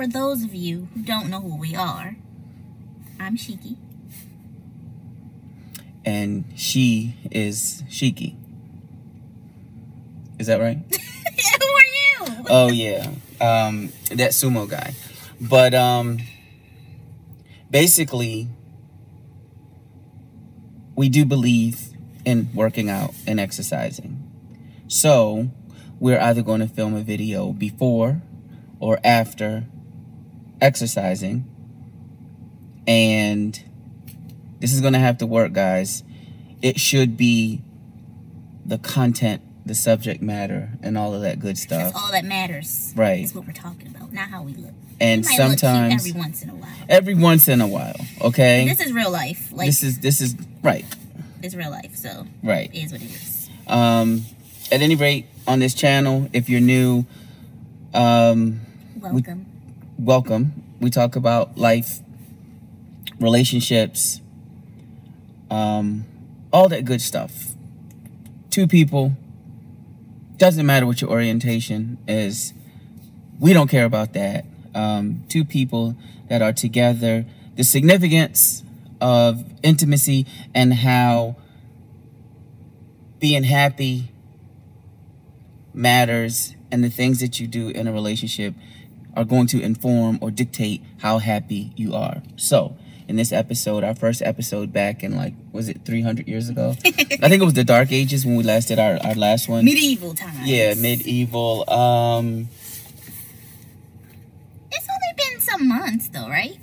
for those of you who don't know who we are, I'm Sheki. And she is Sheki. Is that right? who are you? oh yeah. Um that sumo guy. But um basically we do believe in working out and exercising. So, we're either going to film a video before or after exercising. And this is going to have to work, guys. It should be the content, the subject matter, and all of that good stuff. That's all that matters. Right. That's what we're talking about, not how we look. And We might look cute sometimes every once in a while. every once in a while, okay? This is real life. Like this is this is right, it's real life, so right. it is what it is. Um, at any rate, on this channel, if you're new, um, Welcome. Welcome. We talk about life, relationships, um, all that good stuff. Two people, doesn't matter what your orientation is, we don't care about that. Um, two people that are together, the significance of intimacy and how being happy matters and the things that you do in a relationship are going to inform or dictate how happy you are. So, in this episode, our first episode back in like, was it 300 years ago? I think it was the Dark Ages when we last did our, our last one. Medieval times. Yeah, medieval. Um, It's only been some months though, right?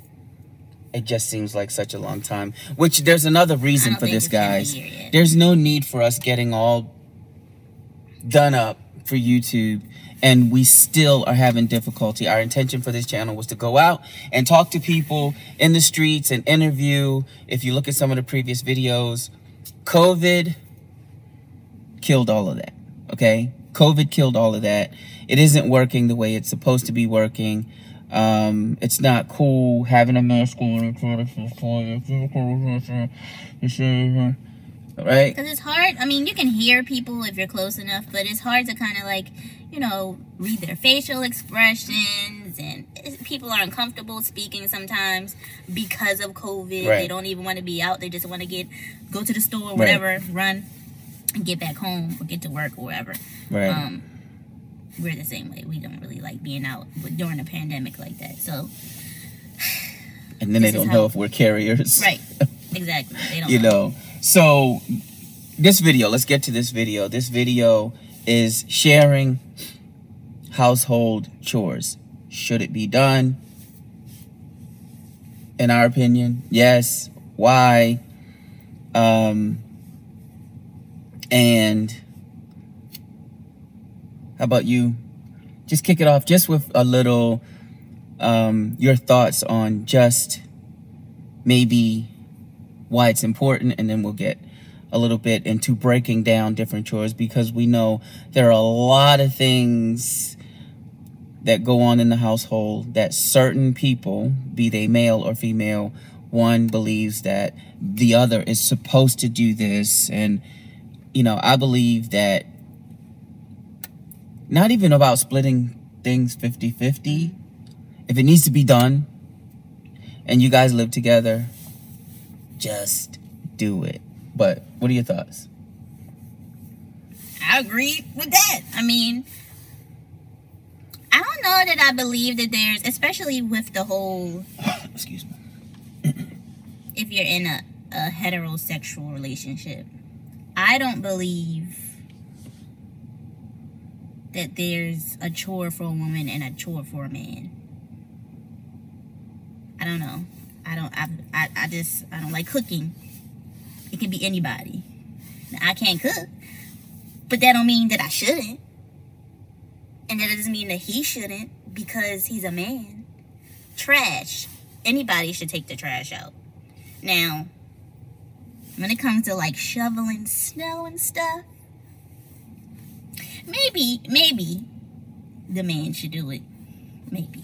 it just seems like such a long time. Which there's another reason for this, it's been a guys. There's no need for us getting all done up for YouTube and we still are having difficulty. Our intention for this channel was to go out and talk to people in the streets and interview. If you look at some of the previous videos, COVID killed all of that. Okay? COVID killed all of that. It isn't working the way it's supposed to be working. Um, it's not cool having a mask on. Right? Because it's hard. I mean, you can hear people if you're close enough, but it's hard to kind of like, you know, read their facial expressions. And people are uncomfortable speaking sometimes because of COVID. They don't even want to be out. They just want to get, go to the store, Right. whatever, run, and get back home or get to work or wherever. Right. Um, we're the same way. We don't really like being out during a pandemic like that. So, and then they don't know if we're carriers. right. Exactly. They don't you know. So this video, let's get to this video. This video is sharing household chores. Should it be done? In our opinion, yes. Why? Um and how about you? Just kick it off just with a little um your thoughts on just maybe why it's important, and then we'll get a little bit into breaking down different chores because we know there are a lot of things that go on in the household that certain people, be they male or female, one believes that the other is supposed to do this. And, you know, I believe that not even about splitting things 50 50. If it needs to be done and you guys live together, just do it. But what are your thoughts? I agree with that. I mean, I don't know that I believe that there's, especially with the whole, Excuse me. if you're in a, a heterosexual relationship, I don't believe that there's a chore for a woman and a chore for a man. I don't know. I don't. I, I, I just. I don't like cooking. It can be anybody. Now, I can't cook, but that don't mean that I shouldn't, and that doesn't mean that he shouldn't because he's a man. Trash. Anybody should take the trash out. Now, when it comes to like shoveling snow and stuff, maybe, maybe the man should do it. Maybe.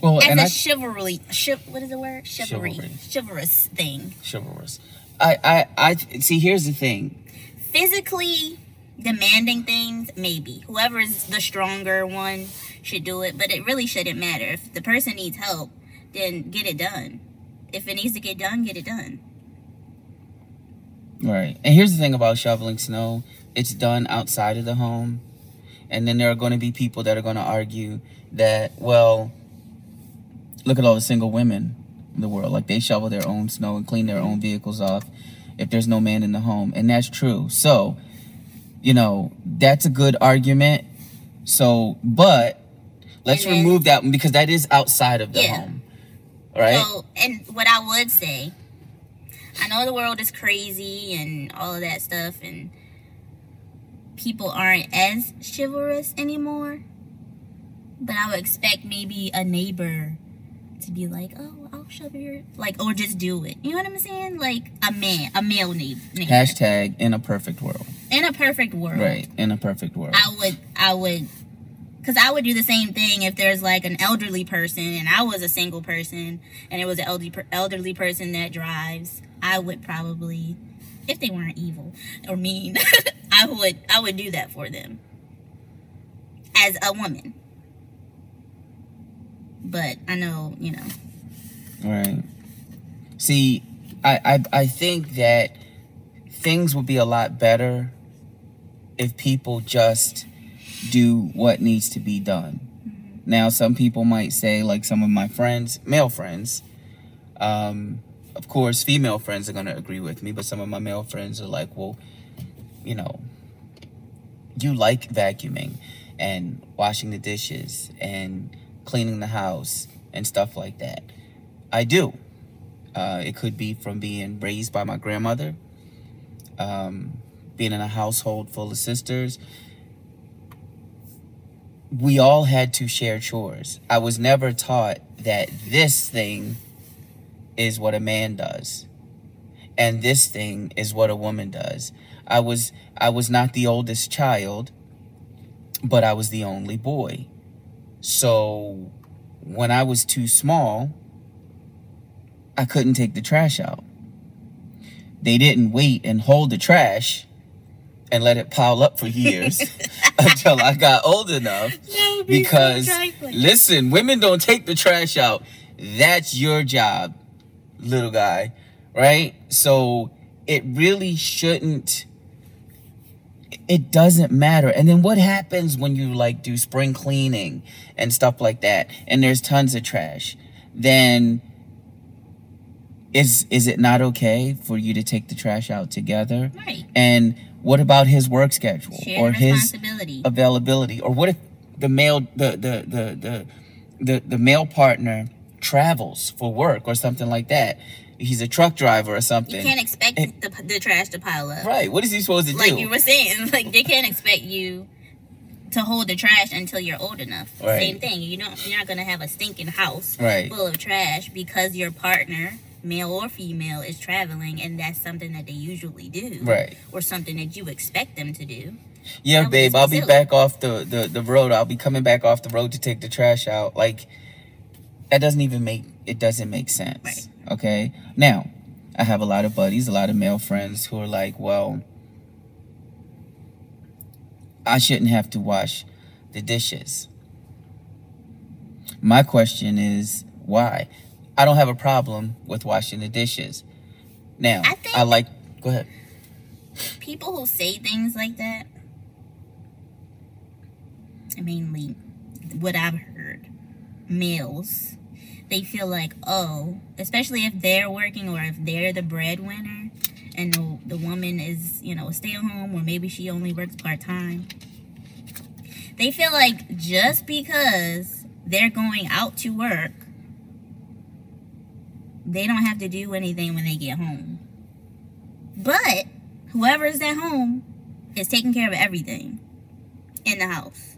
Well, As and a I chivalry, chiv- what is the word? Chivalry. chivalrous thing. chivalrous. I, I, I see. Here's the thing. Physically, demanding things, maybe. Whoever is the stronger one should do it, but it really shouldn't matter. If the person needs help, then get it done. If it needs to get done, get it done. Right. And here's the thing about shoveling snow it's done outside of the home. And then there are going to be people that are going to argue that, well, look at all the single women the world. Like they shovel their own snow and clean their own vehicles off if there's no man in the home. And that's true. So, you know, that's a good argument. So, but let's then- remove that one because that is outside of the Yeah. home. Right? So, and what I would say, I know the world is crazy and all of that stuff, and people aren't as chivalrous anymore. But I would expect maybe a neighbor to be like, "Oh, I'll shove your like," or just do it. You know what I'm saying? Like a man, a male neighbor. Hashtag in a perfect world. In a perfect world, Right. In a perfect world. I would, I would, because I would do the same thing if there's like an elderly person and I was a single person and it was an elderly elderly person that drives. I would probably, if they weren't evil or mean, I would, I would do that for them as a woman. But I know, you know, Right. See, I, I I think that things would be a lot better if people just do what needs to be done. Now, some people might say, like some of my friends, male friends, um, of course, female friends are going to agree with me, but some of my male friends are like, well, you know, you like vacuuming and washing the dishes and cleaning the house and stuff like that. I do. Uh, it could be from being raised by my grandmother, um, being in a household full of sisters. We all had to share chores. I was never taught that this thing is what a man does and this thing is what a woman does. I was I was not the oldest child, but I was the only boy. So when I was too small, I couldn't take the trash out. They didn't wait and hold the trash and let it pile up for years until I got old enough because listen, women don't take the trash out. That's your job, little guy, right? So it really shouldn't it doesn't matter. And then what happens when you like do spring cleaning and stuff like that and there's tons of trash? Then is is it not okay for you to take the trash out together? right? And what about his work schedule Shared or his availability or what if the male the the the the the, the male partner travels for work or something like that he's a truck driver or something You can't expect It- the, the trash to pile up. right what is he supposed to Like do Like you were saying, like they can't expect you to hold the trash until you're old enough. Right. Same thing. You don't. You're not gonna have a stinking house Right. full of trash because your partner, male or female, is traveling, and that's something that they usually do. Right. Or something that you expect them to do. yeah That babe i'll be back off the, the the road i'll be coming back off the road to take the trash out like that doesn't even make it doesn't make sense Right. okay now i have a lot of buddies a lot of male friends who are like well i shouldn't have to wash the dishes my question is why i don't have a problem with washing the dishes now I think- i like go ahead People who say things like that, mainly what I've heard, males, they feel like, oh, especially if they're working or if they're the breadwinner and the, the woman is, you know, stay at home or maybe she only works part time. They feel like just because they're going out to work, they don't have to do anything when they get home. But whoever is at home is taking care of everything in the house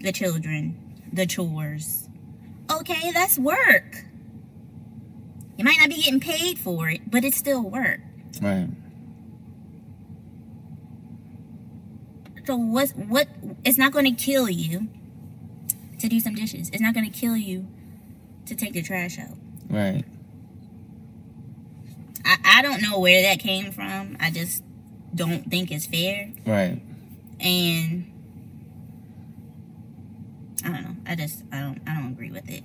the children, the chores. Okay, that's work. You might not be getting paid for it, but it's still work. right So what's what? It's not going to kill you to do some dishes. It's not going to kill you to take the trash out. Right I, I don't know where that came from. I just don't think it's fair. Right. And I don't know. I just I don't I don't agree with it.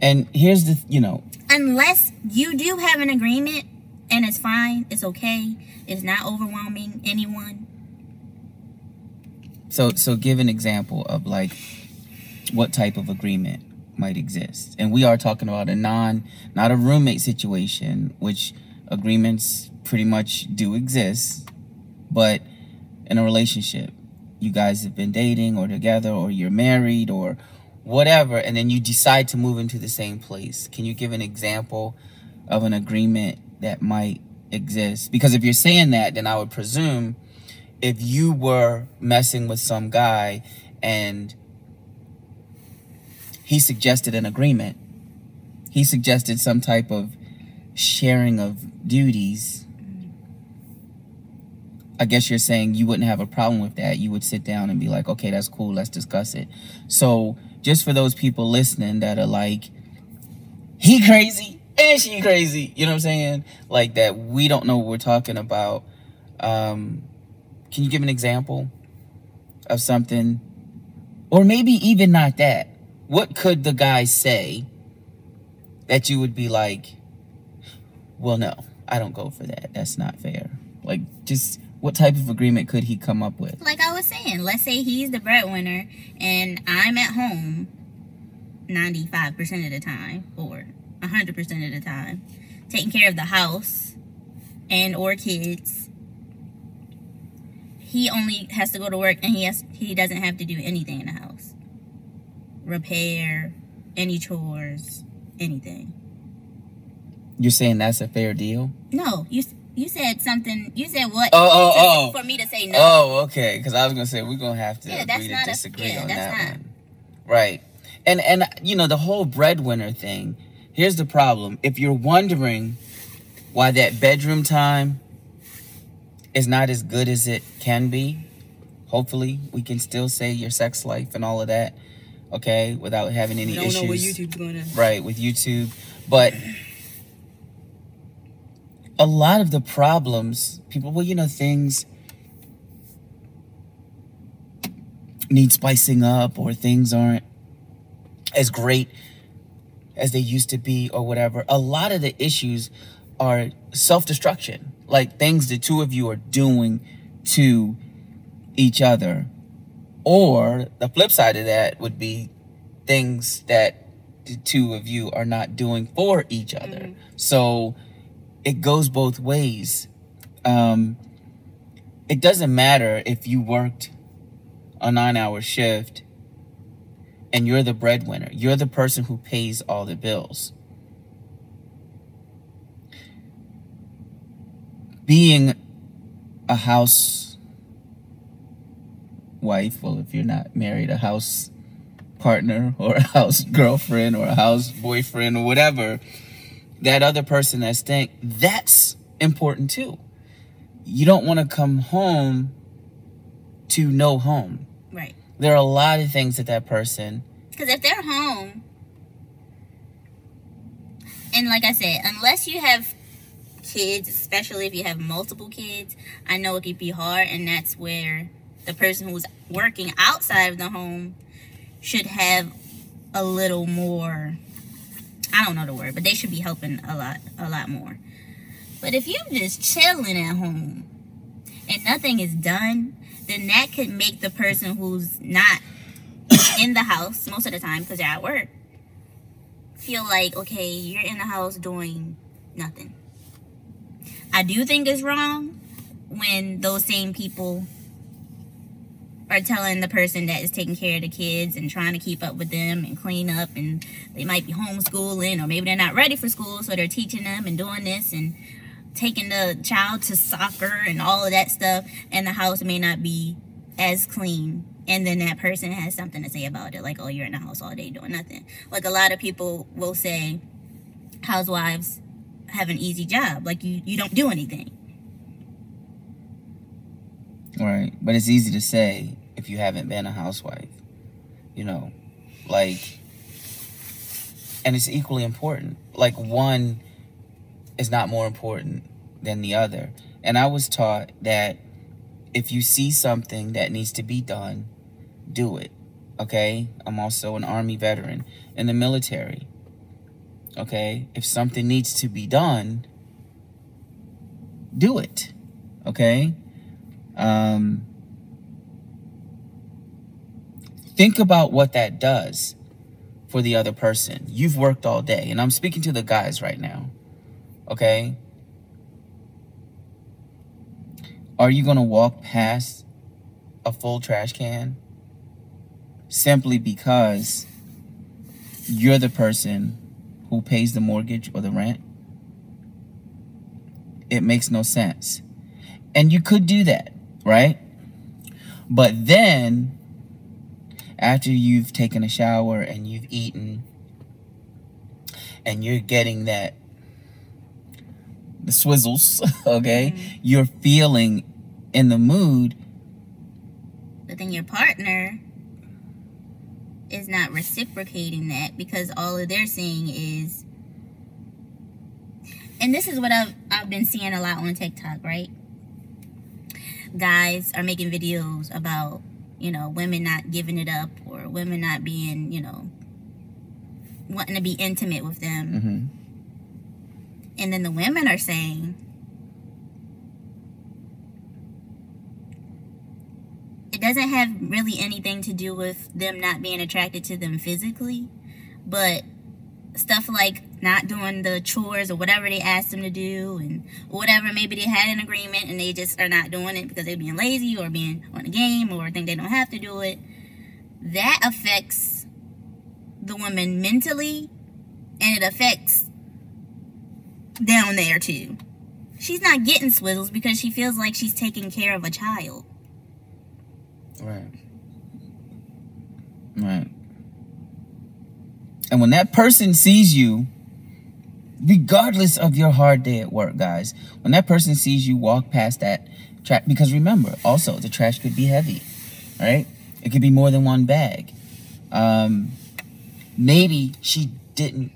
And here's the, you know, Unless you do have an agreement and it's fine, it's okay, it's not overwhelming anyone. so so give an example of like what type of agreement might exist. And we are talking about a non not a roommate situation, which agreements pretty much do exist, but in a relationship, you guys have been dating or together or you're married or whatever and then you decide to move into the same place. Can you give an example of an agreement that might exist? Because if you're saying that, then I would presume if you were messing with some guy and he suggested an agreement, he suggested some type of sharing of duties. I guess you're saying you wouldn't have a problem with that. You would sit down and be like, okay, that's cool, let's discuss it. So, just for those people listening that are like, he crazy and she crazy, you know what I'm saying? Like that we don't know what we're talking about. Um, can you give an example of something? Or maybe even not that. What could the guy say that you would be like, well, no, I don't go for that. That's not fair. Like, just what type of agreement could he come up with? Like I was saying, let's say he's the breadwinner and I'm at home 95% of the time or 100% of the time, taking care of the house and or kids. He only has to go to work and he has he doesn't have to do anything in the house. Repair, any chores, anything. You're saying that's a fair deal? No, you you said something. You said what? Oh, oh, oh. For me to say no. Oh, okay. Because I was gonna say we're gonna have to Yeah, that's agree to not a- disagree yeah, on that's that not- one. Right. And and you know the whole breadwinner thing. Here's the problem. If you're wondering why that bedroom time is not as good as it can be, hopefully we can still say your sex life and all of that, okay, without having any issues. know what YouTube's going to. right with YouTube, but a lot of the problems people well you know things need spicing up or things aren't as great as they used to be or whatever a lot of the issues are self-destruction like things the two of you are doing to each other or the flip side of that would be things that the two of you are not doing for each other so it goes both ways um, it doesn't matter if you worked a nine hour shift and you're the breadwinner. You're the person who pays all the bills. Being a house wife, well, if you're not married, a house partner or a house girlfriend or a house boyfriend or whatever, that other person that's staying, that's important too. You don't want to come home to no home. Right. There are a lot of things that that person, Because if they're home, and like I said, unless you have kids, especially if you have multiple kids, I know it could be hard, and that's where the person who's working outside of the home should have a little more. I don't know the word, but they should be helping a lot, a lot more. But if you're just chilling at home and nothing is done, then that could make the person who's not in the house most of the time because they're at work feel like okay you're in the house doing nothing i do think it's wrong when those same people are telling the person that is taking care of the kids and trying to keep up with them and clean up and they might be homeschooling or maybe they're not ready for school so they're teaching them and doing this and taking the child to soccer and all of that stuff and the house may not be as clean. And then that person has something to say about it like oh you're in the house all day doing nothing. Like a lot of people will say housewives have an easy job like you you don't do anything. Right? But it's easy to say if you haven't been a housewife, you know, like, and it's equally important. Like, one is not more important than the other. And I was taught that if you see something that needs to be done, do it. Okay? I'm also an Army veteran in the military. Okay? If something needs to be done, do it. Okay? Um, think about what that does for the other person. You've worked all day, and I'm speaking to the guys right now. Okay? Are you going to walk past a full trash can simply because you're the person who pays the mortgage or the rent? It makes no sense. And you could do that, right? But then, after you've taken a shower and you've eaten, and you're getting that the swizzles, okay? Mm-hmm. You're feeling in the mood. But then your partner is not reciprocating that because all they're seeing is and this is what I've I've been seeing a lot on TikTok, right? Guys are making videos about, you know, women not giving it up or women not being, you know, wanting to be intimate with them. Mm-hmm. And then the women are saying, it doesn't have really anything to do with them not being attracted to them physically, but stuff like not doing the chores or whatever they asked them to do and whatever maybe they had an agreement and they just are not doing it because they're being lazy or being on a game or think they don't have to do it that affects the woman mentally and it affects down there too. She's not getting swizzles because she feels like she's taking care of a child. Right. Right. And when that person sees you, regardless of your hard day at work, guys, when that person sees you walk past that trash, because remember, also, the trash could be heavy, right? It could be more than one bag. Um, maybe she didn't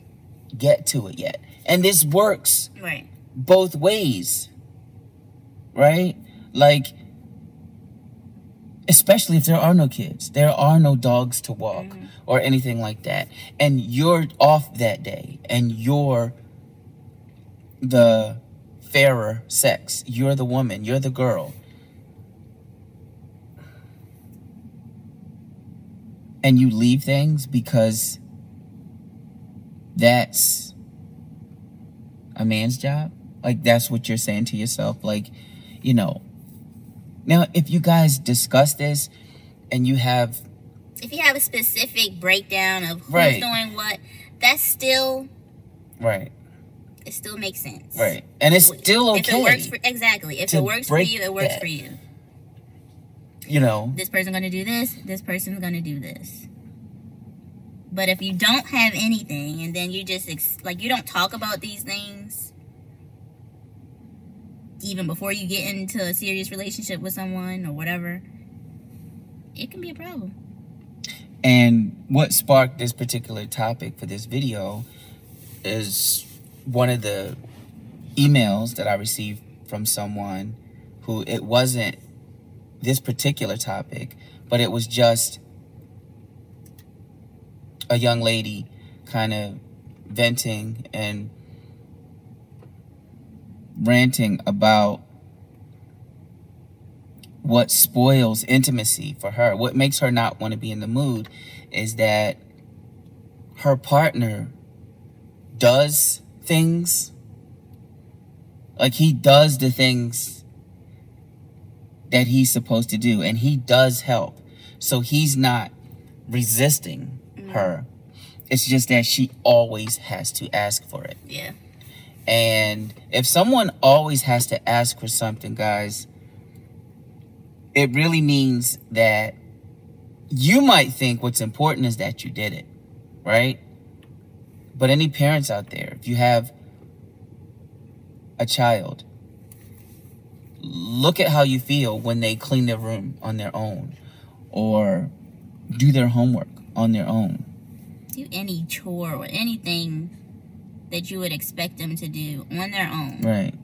get to it yet. And this works right. both ways. Right? Like especially if there are no kids. There are no dogs to walk mm-hmm. or anything like that. And you're off that day and you're the fairer sex. You're the woman, you're the girl. And you leave things because that's a man's job? Like that's what you're saying to yourself? Like, you know. Now, if you guys discuss this and you have if you have a specific breakdown of who's right. doing what, that's still right. It still makes sense. Right. And it's still okay. If it works for exactly. If it works for you, it works that. for you. You know. This person's gonna do this, this person's gonna do this. But if you don't have anything and then you just ex- like you don't talk about these things even before you get into a serious relationship with someone or whatever, it can be a problem. And what sparked this particular topic for this video is one of the emails that I received from someone who it wasn't this particular topic, but it was just a young lady kind of venting and ranting about what spoils intimacy for her. What makes her not want to be in the mood is that her partner does things like he does the things that he's supposed to do and he does help. So he's not resisting mm. her. It's just that she always has to ask for it. Yeah. And if someone always has to ask for something, guys, it really means that you might think what's important is that you did it, right? But any parents out there, if you have a child, look at how you feel when they clean their room on their own or do their homework on their own do any chore or anything that you would expect them to do on their own. Right.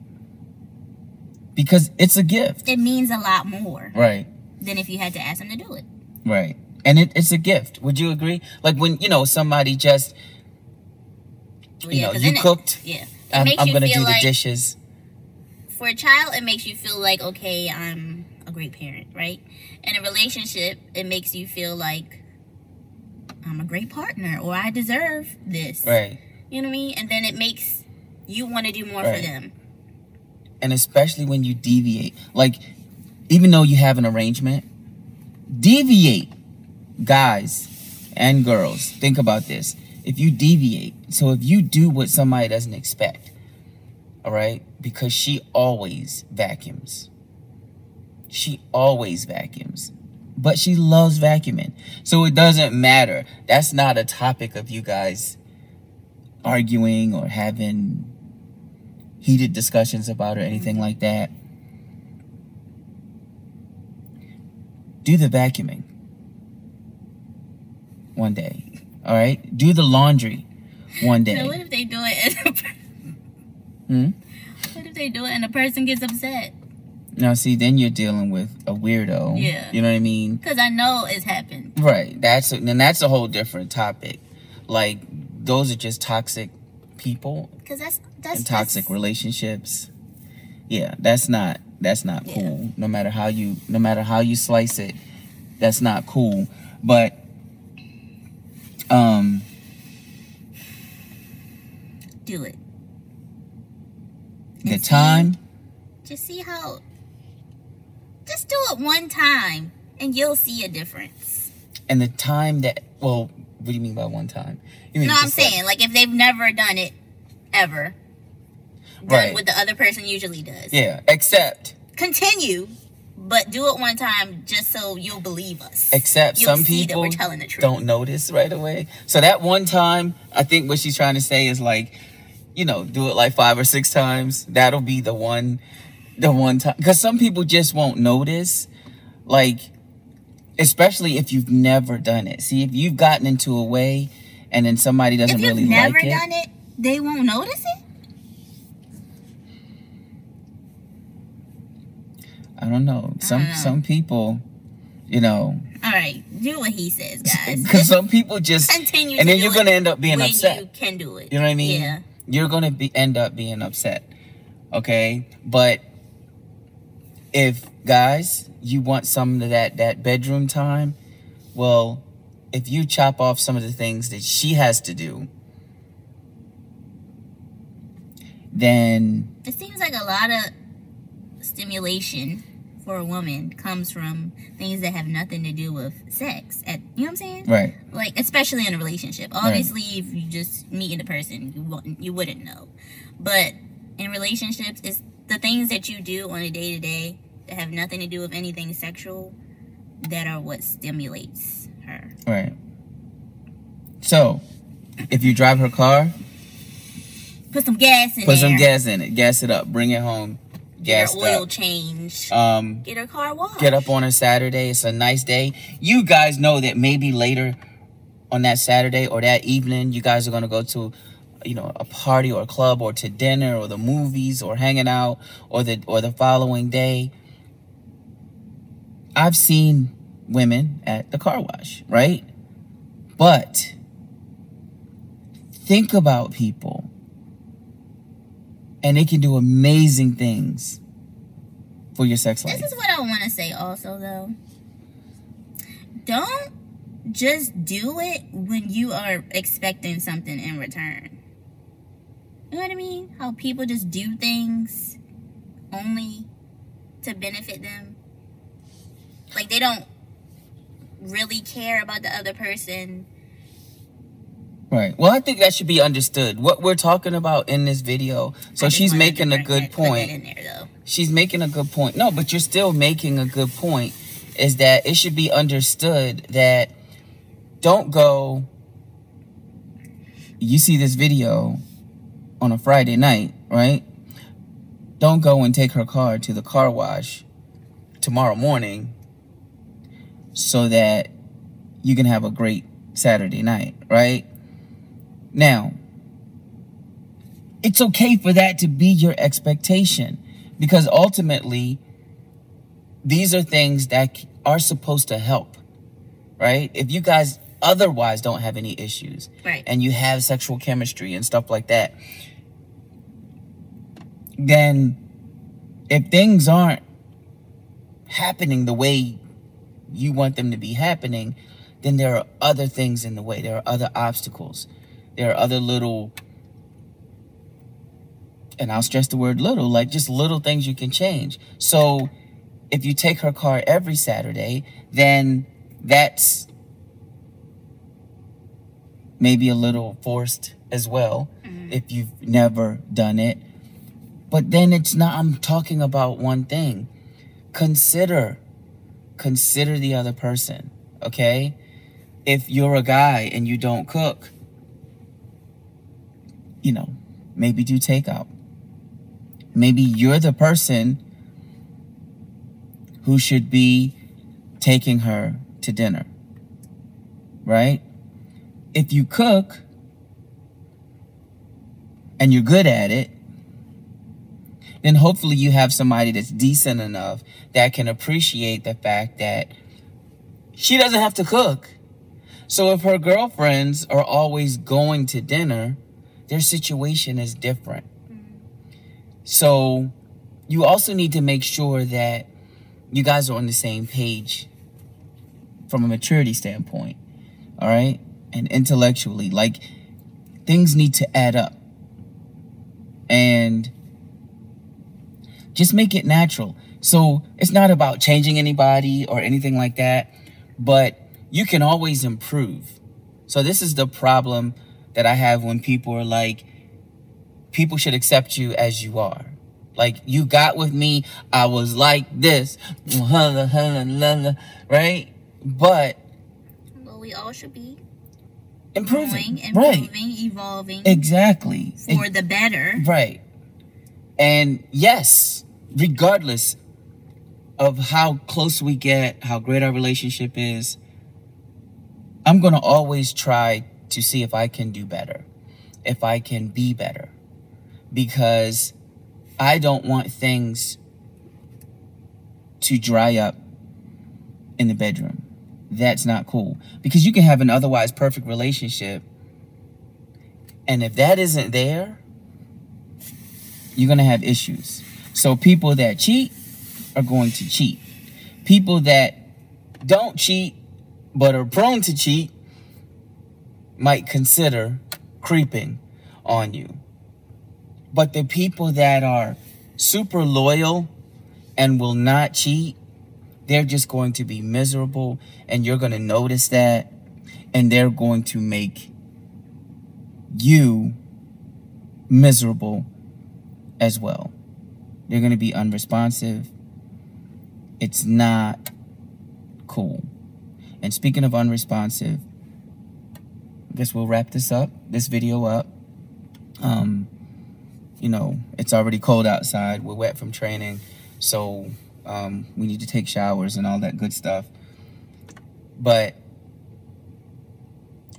because it's a gift. It means a lot more Right. than if you had to ask them to do it. Right. And it, it's a gift. Would you agree? Like when, you know, somebody just, You know, you then it- cooked, yeah. It I'm, I'm going to do like, the dishes. For a child, it makes you feel like, okay, I'm a great parent, right? In a relationship, it makes you feel like I'm a great partner or I deserve this. Right. You know what I mean? And then it makes you want to do more Right. for them. And especially when you deviate. Like, even though you have an arrangement, deviate. Guys and girls, think about this. If you deviate, so if you do what somebody doesn't expect, all right, because she always vacuums. She always vacuums. But she loves vacuuming. So it doesn't matter. That's not a topic of you guys arguing or having heated discussions about or anything mm-hmm. like that. Do the vacuuming one day. All right? Do the laundry one day. So what if they do it and per- Hmm? what if they do it and a person gets upset? Now, see, then you're dealing with a weirdo. Yeah. You know what I mean? Because I know it's happened. Right. That's a, then that's a whole different topic. Like those are just toxic people Because that's that's and toxic that's- relationships. Yeah, that's not that's not Yeah. cool. No matter how you no matter how you slice it, that's not cool. But um Do it. the time Just see how. Just do it one time, and you'll see a difference. and the time that well, what do you mean by one time? You mean No, I'm just like- saying like if they've never done it, ever. Done Right. what the other person usually does. yeah, except Continue, but do it one time just so you'll believe us. except You'll some people we're telling the truth. don't notice right away. So that one time, I think what she's trying to say is like, you know, do it like five or six times. That'll be the one, the one time. Because some people just won't notice, like, especially if you've never done it. See, if you've gotten into a way, and then somebody doesn't really If you've never like it. done it, they won't notice it. I don't know. Some don't know. some people, you know, All right, do what he says, guys. because some people just, Continue, and then you're gonna end up being upset. You can do it. You know what I mean? Yeah. You're gonna be end up being upset. Okay? But if guys, you want some of that that bedroom time, well, if you chop off some of the things that she has to do, then It seems like a lot of stimulation for a woman comes from things that have nothing to do with sex. At you know what I'm saying? right, Like especially in a relationship. Obviously, if you just meeting a person, you wouldn't you wouldn't know. But in relationships, it's the things that you do on a day to day that have nothing to do with anything sexual that are what stimulates her. right. So, if you drive her car, Put some gas in put there. some gas in it, gas it up, bring it home, gas her oil up. changed. Um, get her car washed. get up on a Saturday. It's a nice day. You guys know that maybe later on that Saturday or that evening, you guys are gonna go to, you know, a party or a club or to dinner or the movies or hanging out or the or the following day. I've seen women at the car wash, right? But think about people. And it can do amazing things for your sex life. This is what I want to say also though. Don't just do it when you are expecting something in return. You know what I mean? How people just do things only to benefit them. Like they don't really care about the other person. Right. Well, I think that should be understood. What we're talking about in this video. So she's making a good that- put that point. in there. She's making a good point. No, but you're still making a good point. Is that it should be understood that don't go. You see this video on a Friday night, right? Don't go and take her car to the car wash tomorrow morning so that you can have a great Saturday night, right? Now, it's okay for that to be your expectation Because ultimately, these are things that are supposed to help, right? If you guys otherwise don't have any issues Right. and you have sexual chemistry and stuff like that, then if things aren't happening the way you want them to be happening, then there are other things in the way. There are other obstacles. There are other little, and I'll stress the word little, like just little things you can change. So if you take her car every Saturday, then that's maybe a little forced as well mm-hmm. if you've never done it. But then it's not, I'm talking about one thing. Consider, consider the other person, okay? If you're a guy and you don't cook, you know, maybe do takeout. Maybe you're the person who should be taking her to dinner, right? If you cook and you're good at it, then hopefully you have somebody that's decent enough that can appreciate the fact that she doesn't have to cook. So if her girlfriends are always going to dinner, their situation is different. Mm-hmm. So you also need to make sure that you guys are on the same page from a maturity standpoint. All right? And intellectually, like things need to add up. And just make it natural. So it's not about changing anybody or anything like that, but you can always improve. So this is the problem that I have when people are like, people should accept you as you are. Like you got with me, I was like this, right? But Well, we all should be improving, growing, right? improving, evolving Exactly. for the better. Right. And yes, regardless of how close we get, how great our relationship is, I'm going to always try to see if I can do better, if I can be better, because I don't want things to dry up in the bedroom. That's not cool. Because you can have an otherwise perfect relationship, and if that isn't there, you're going to have issues. So people that cheat are going to cheat. People that don't cheat but are prone to cheat might consider creeping on you. But the people that are super loyal and will not cheat, they're just going to be miserable and you're going to notice that and they're going to make you miserable as well. They're going to be unresponsive. It's not cool. And speaking of unresponsive, guess we'll wrap this up, this video up. Um, you know, it's already cold outside. We're wet from training. So um, we need to take showers and all that good stuff. But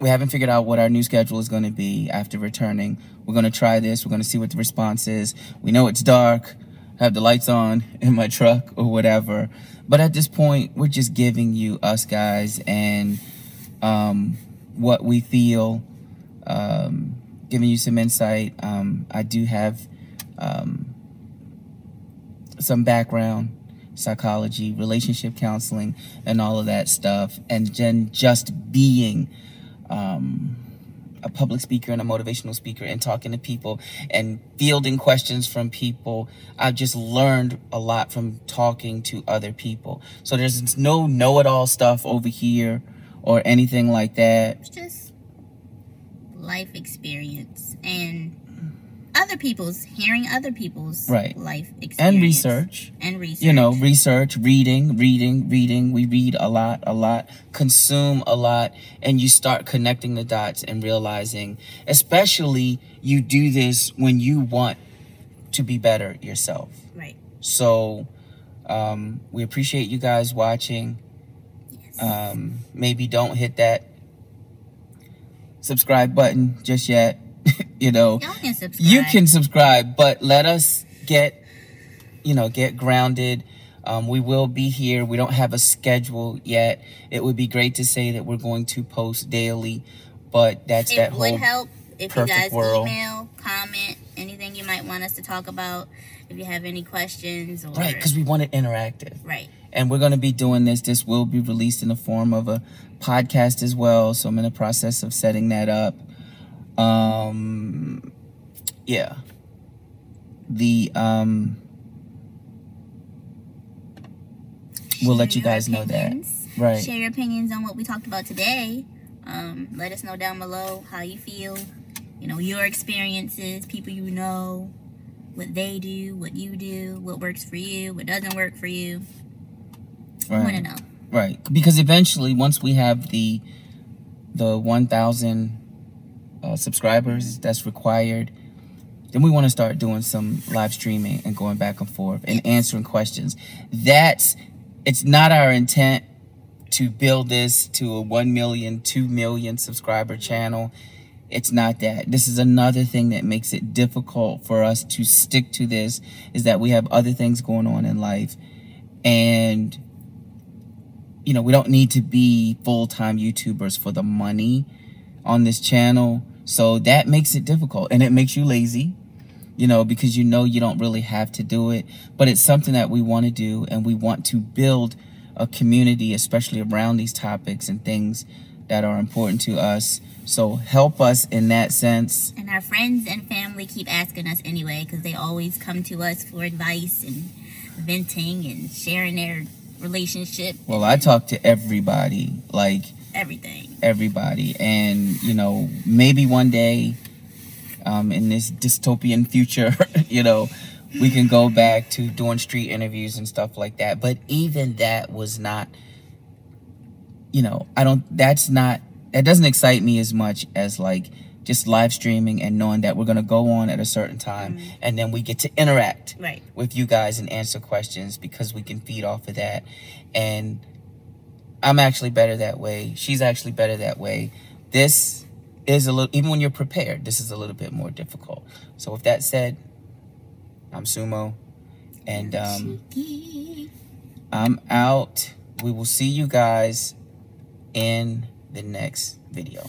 we haven't figured out what our new schedule is going to be after returning. We're going to try this. We're going to see what the response is. We know it's dark. I have the lights on in my truck or whatever. But at this point, we're just giving you us guys and um, what we feel, um, giving you some insight. Um, I do have um, some background psychology, relationship counseling, and all of that stuff. And then just being um, a public speaker and a motivational speaker and talking to people and fielding questions from people. I've just learned a lot from talking to other people. So there's no know it all stuff over here or anything like that. It's just life experience and other people's hearing other people's Right. life experience And research. and research. you know, research, reading, reading, reading. We read a lot, a lot, consume a lot, and you start connecting the dots and realizing, especially you do this when you want to be better yourself. right. So, um, we appreciate you guys watching. Um, maybe don't hit that subscribe button just yet. you know, can you can subscribe, but let us get you know, get grounded. Um, we will be here. We don't have a schedule yet. It would be great to say that we're going to post daily, but that's It that would whole help if you guys world. email, comment, anything you might want us to talk about. If you have any questions or right because we want it interactive. right. and we're going to be doing this. This will be released in the form of a podcast as well. So I'm in the process of setting that up. Um, yeah. The um, we'll let you Share guys know that. Right. Share your opinions on what we talked about today. Um, let us know down below how you feel. You know your experiences, people you know, what they do, what you do, what works for you, what doesn't work for you. I want to Right. know. Right. Because eventually, once we have the the 1,000 uh, subscribers that's required, then we want to start doing some live streaming and going back and forth and answering questions. That's it's not our intent to build this to a 1 million, 2 million subscriber channel. It's not that. This is another thing that makes it difficult for us to stick to this is that we have other things going on in life and you know, we don't need to be full-time YouTubers for the money on this channel. So that makes it difficult and it makes you lazy, you know, because you know you don't really have to do it, but it's something that we want to do and we want to build a community especially around these topics and things that are important to us. So help us in that sense. And our friends and family keep asking us anyway because they always come to us for advice and venting and sharing their relationship. Well, I talk to everybody, like everything. everybody and you know maybe one day um, in this dystopian future you know we can go back to doing street interviews and stuff like that but even that was not you know i don't that's not that doesn't excite me as much as like just live streaming and knowing that we're going to go on at a certain time and then we get to interact Right. with you guys and answer questions because we can feed off of that. And I'm actually better that way. She's actually better that way. This is a little, even when you're prepared, this is a little bit more difficult. So, with that said, I'm Sumo and um, I'm out. We will see you guys in the next video.